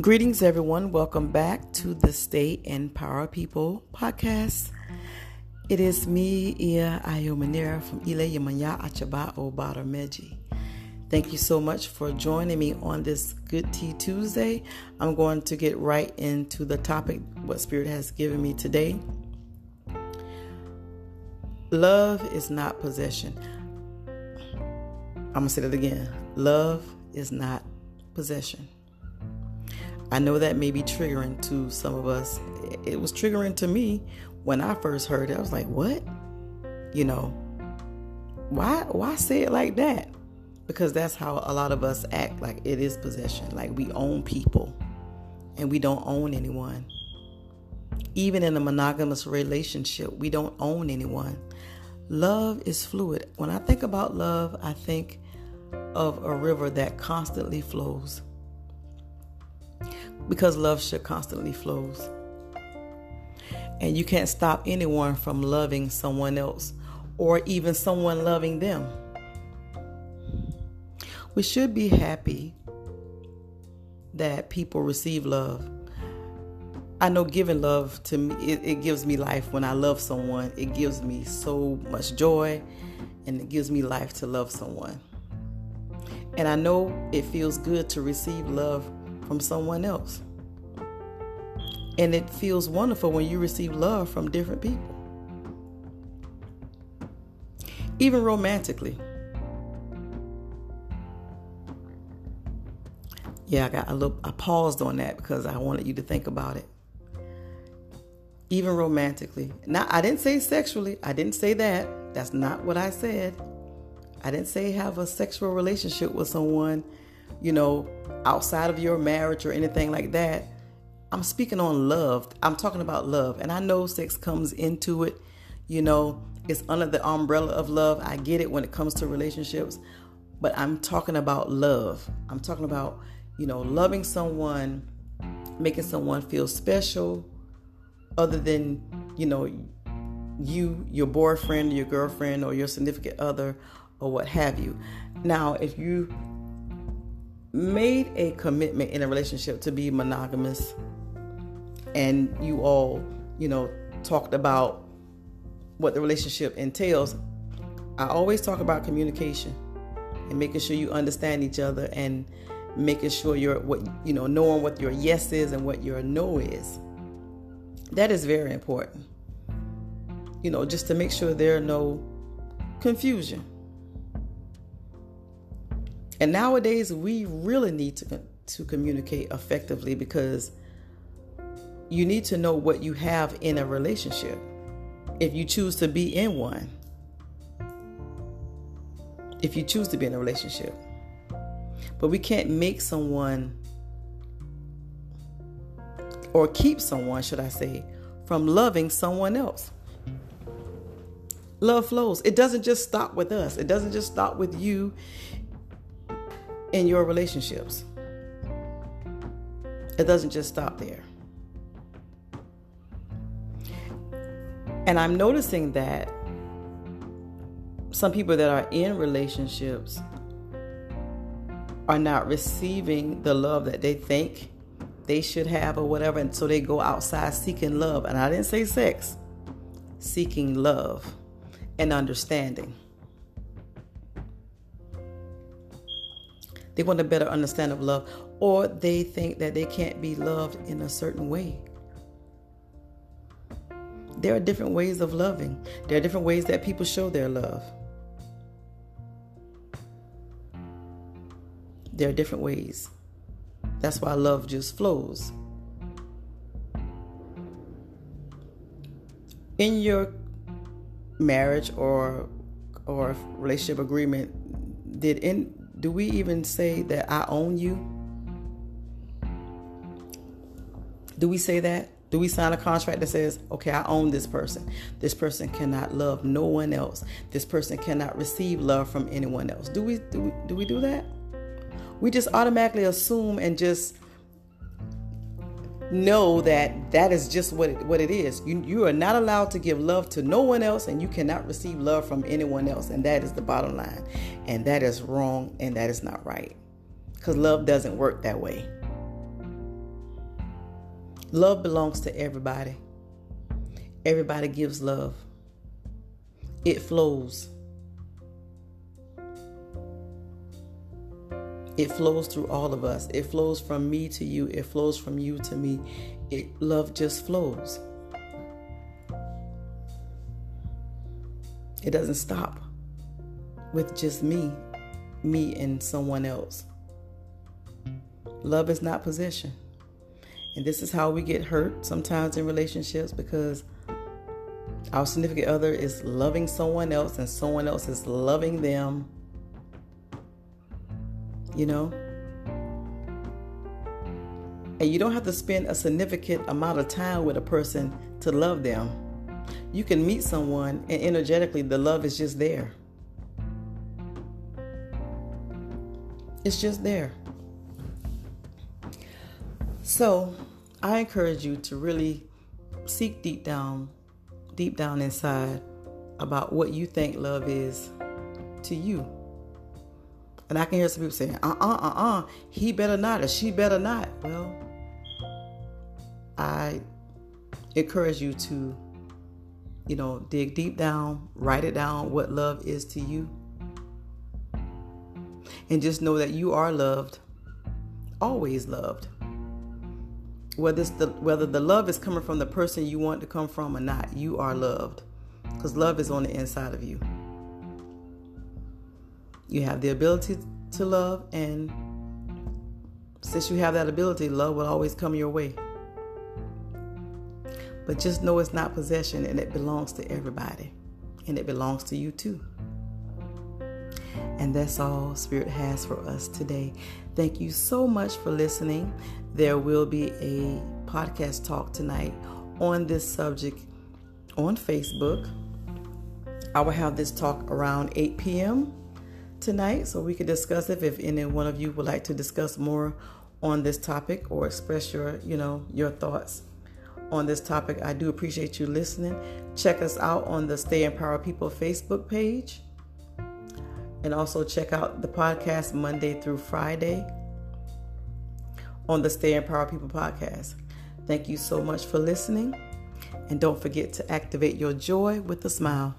Greetings, everyone. Welcome back to the Stay in Power People podcast. It is me, Ia Ayomanera from Ile Yamanya Achaba Obarameji. Thank you so much for joining me on this Good Tea Tuesday. I'm going to get right into the topic, what Spirit has given me today. Love is not possession. I'm going to say that again. Love is not possession. I know that may be triggering to some of us. It was triggering to me when I first heard it. I was like, "What? You know, why why say it like that?" Because that's how a lot of us act like it is possession. Like we own people and we don't own anyone. Even in a monogamous relationship, we don't own anyone. Love is fluid. When I think about love, I think of a river that constantly flows because love should constantly flows. And you can't stop anyone from loving someone else or even someone loving them. We should be happy that people receive love. I know giving love to me, it, it, gives me life. When I love someone, it gives me so much joy and it gives me life to love someone. And I know it feels good to receive love from someone else. And it feels wonderful when you receive love from different people. Even romantically. Yeah, I got a little I paused on that because I wanted you to think about it. Even romantically. Now I didn't say sexually. I didn't say that. That's not what I said. I didn't say have a sexual relationship with someone, you know, outside of your marriage or anything like that. I'm speaking on love. I'm talking about love. And I know sex comes into it, you know, it's under the umbrella of love. I get it when it comes to relationships, but I'm talking about love. I'm talking about, you know, loving someone, making someone feel special other than, you know, you, your boyfriend, your girlfriend, or your significant other, or what have you. Now, if you made a commitment in a relationship to be monogamous and you all, you know, talked about what the relationship entails, I always talk about communication and making sure you understand each other and making sure you're what you know knowing what your yes is and what your no is. That is very important. You know, just to make sure there are no confusion. And nowadays, we really need to, to communicate effectively because you need to know what you have in a relationship if you choose to be in one. If you choose to be in a relationship. But we can't make someone or keep someone, should I say, from loving someone else. Love flows. It doesn't just stop with us. It doesn't just stop with you in your relationships. It doesn't just stop there. And I'm noticing that some people that are in relationships are not receiving the love that they think they should have or whatever. And so they go outside seeking love. And I didn't say sex, seeking love and understanding. They want a better understanding of love, or they think that they can't be loved in a certain way. There are different ways of loving, there are different ways that people show their love. There are different ways. That's why love just flows. In your marriage or or relationship agreement, did in do we even say that I own you? Do we say that? Do we sign a contract that says, okay, I own this person? This person cannot love no one else. This person cannot receive love from anyone else. Do we do we, do, we do that? We just automatically assume and just know that that is just what it, what it is. You, you are not allowed to give love to no one else, and you cannot receive love from anyone else. And that is the bottom line. And that is wrong, and that is not right. Because love doesn't work that way. Love belongs to everybody. Everybody gives love. It flows. It flows through all of us. It flows from me to you. It flows from you to me. It love just flows. It doesn't stop with just me, me and someone else. Love is not possession. And this is how we get hurt sometimes in relationships because our significant other is loving someone else and someone else is loving them. You know? And you don't have to spend a significant amount of time with a person to love them. You can meet someone and energetically the love is just there. It's just there. So, I encourage you to really seek deep down, deep down inside about what you think love is to you. And I can hear some people saying, uh uh uh uh, he better not or she better not. Well, I encourage you to, you know, dig deep down, write it down what love is to you. And just know that you are loved, always loved. Whether the whether the love is coming from the person you want to come from or not, you are loved. Because love is on the inside of you. You have the ability to love, and since you have that ability, love will always come your way. But just know it's not possession and it belongs to everybody. And it belongs to you too. And that's all Spirit has for us today. Thank you so much for listening. There will be a podcast talk tonight on this subject on Facebook. I will have this talk around 8 p.m. tonight so we can discuss it if any one of you would like to discuss more on this topic or express your, you know, your thoughts on this topic. I do appreciate you listening. Check us out on the Stay Empower People Facebook page. And also check out the podcast Monday through Friday on the Stay Empower People podcast. Thank you so much for listening. And don't forget to activate your joy with a smile.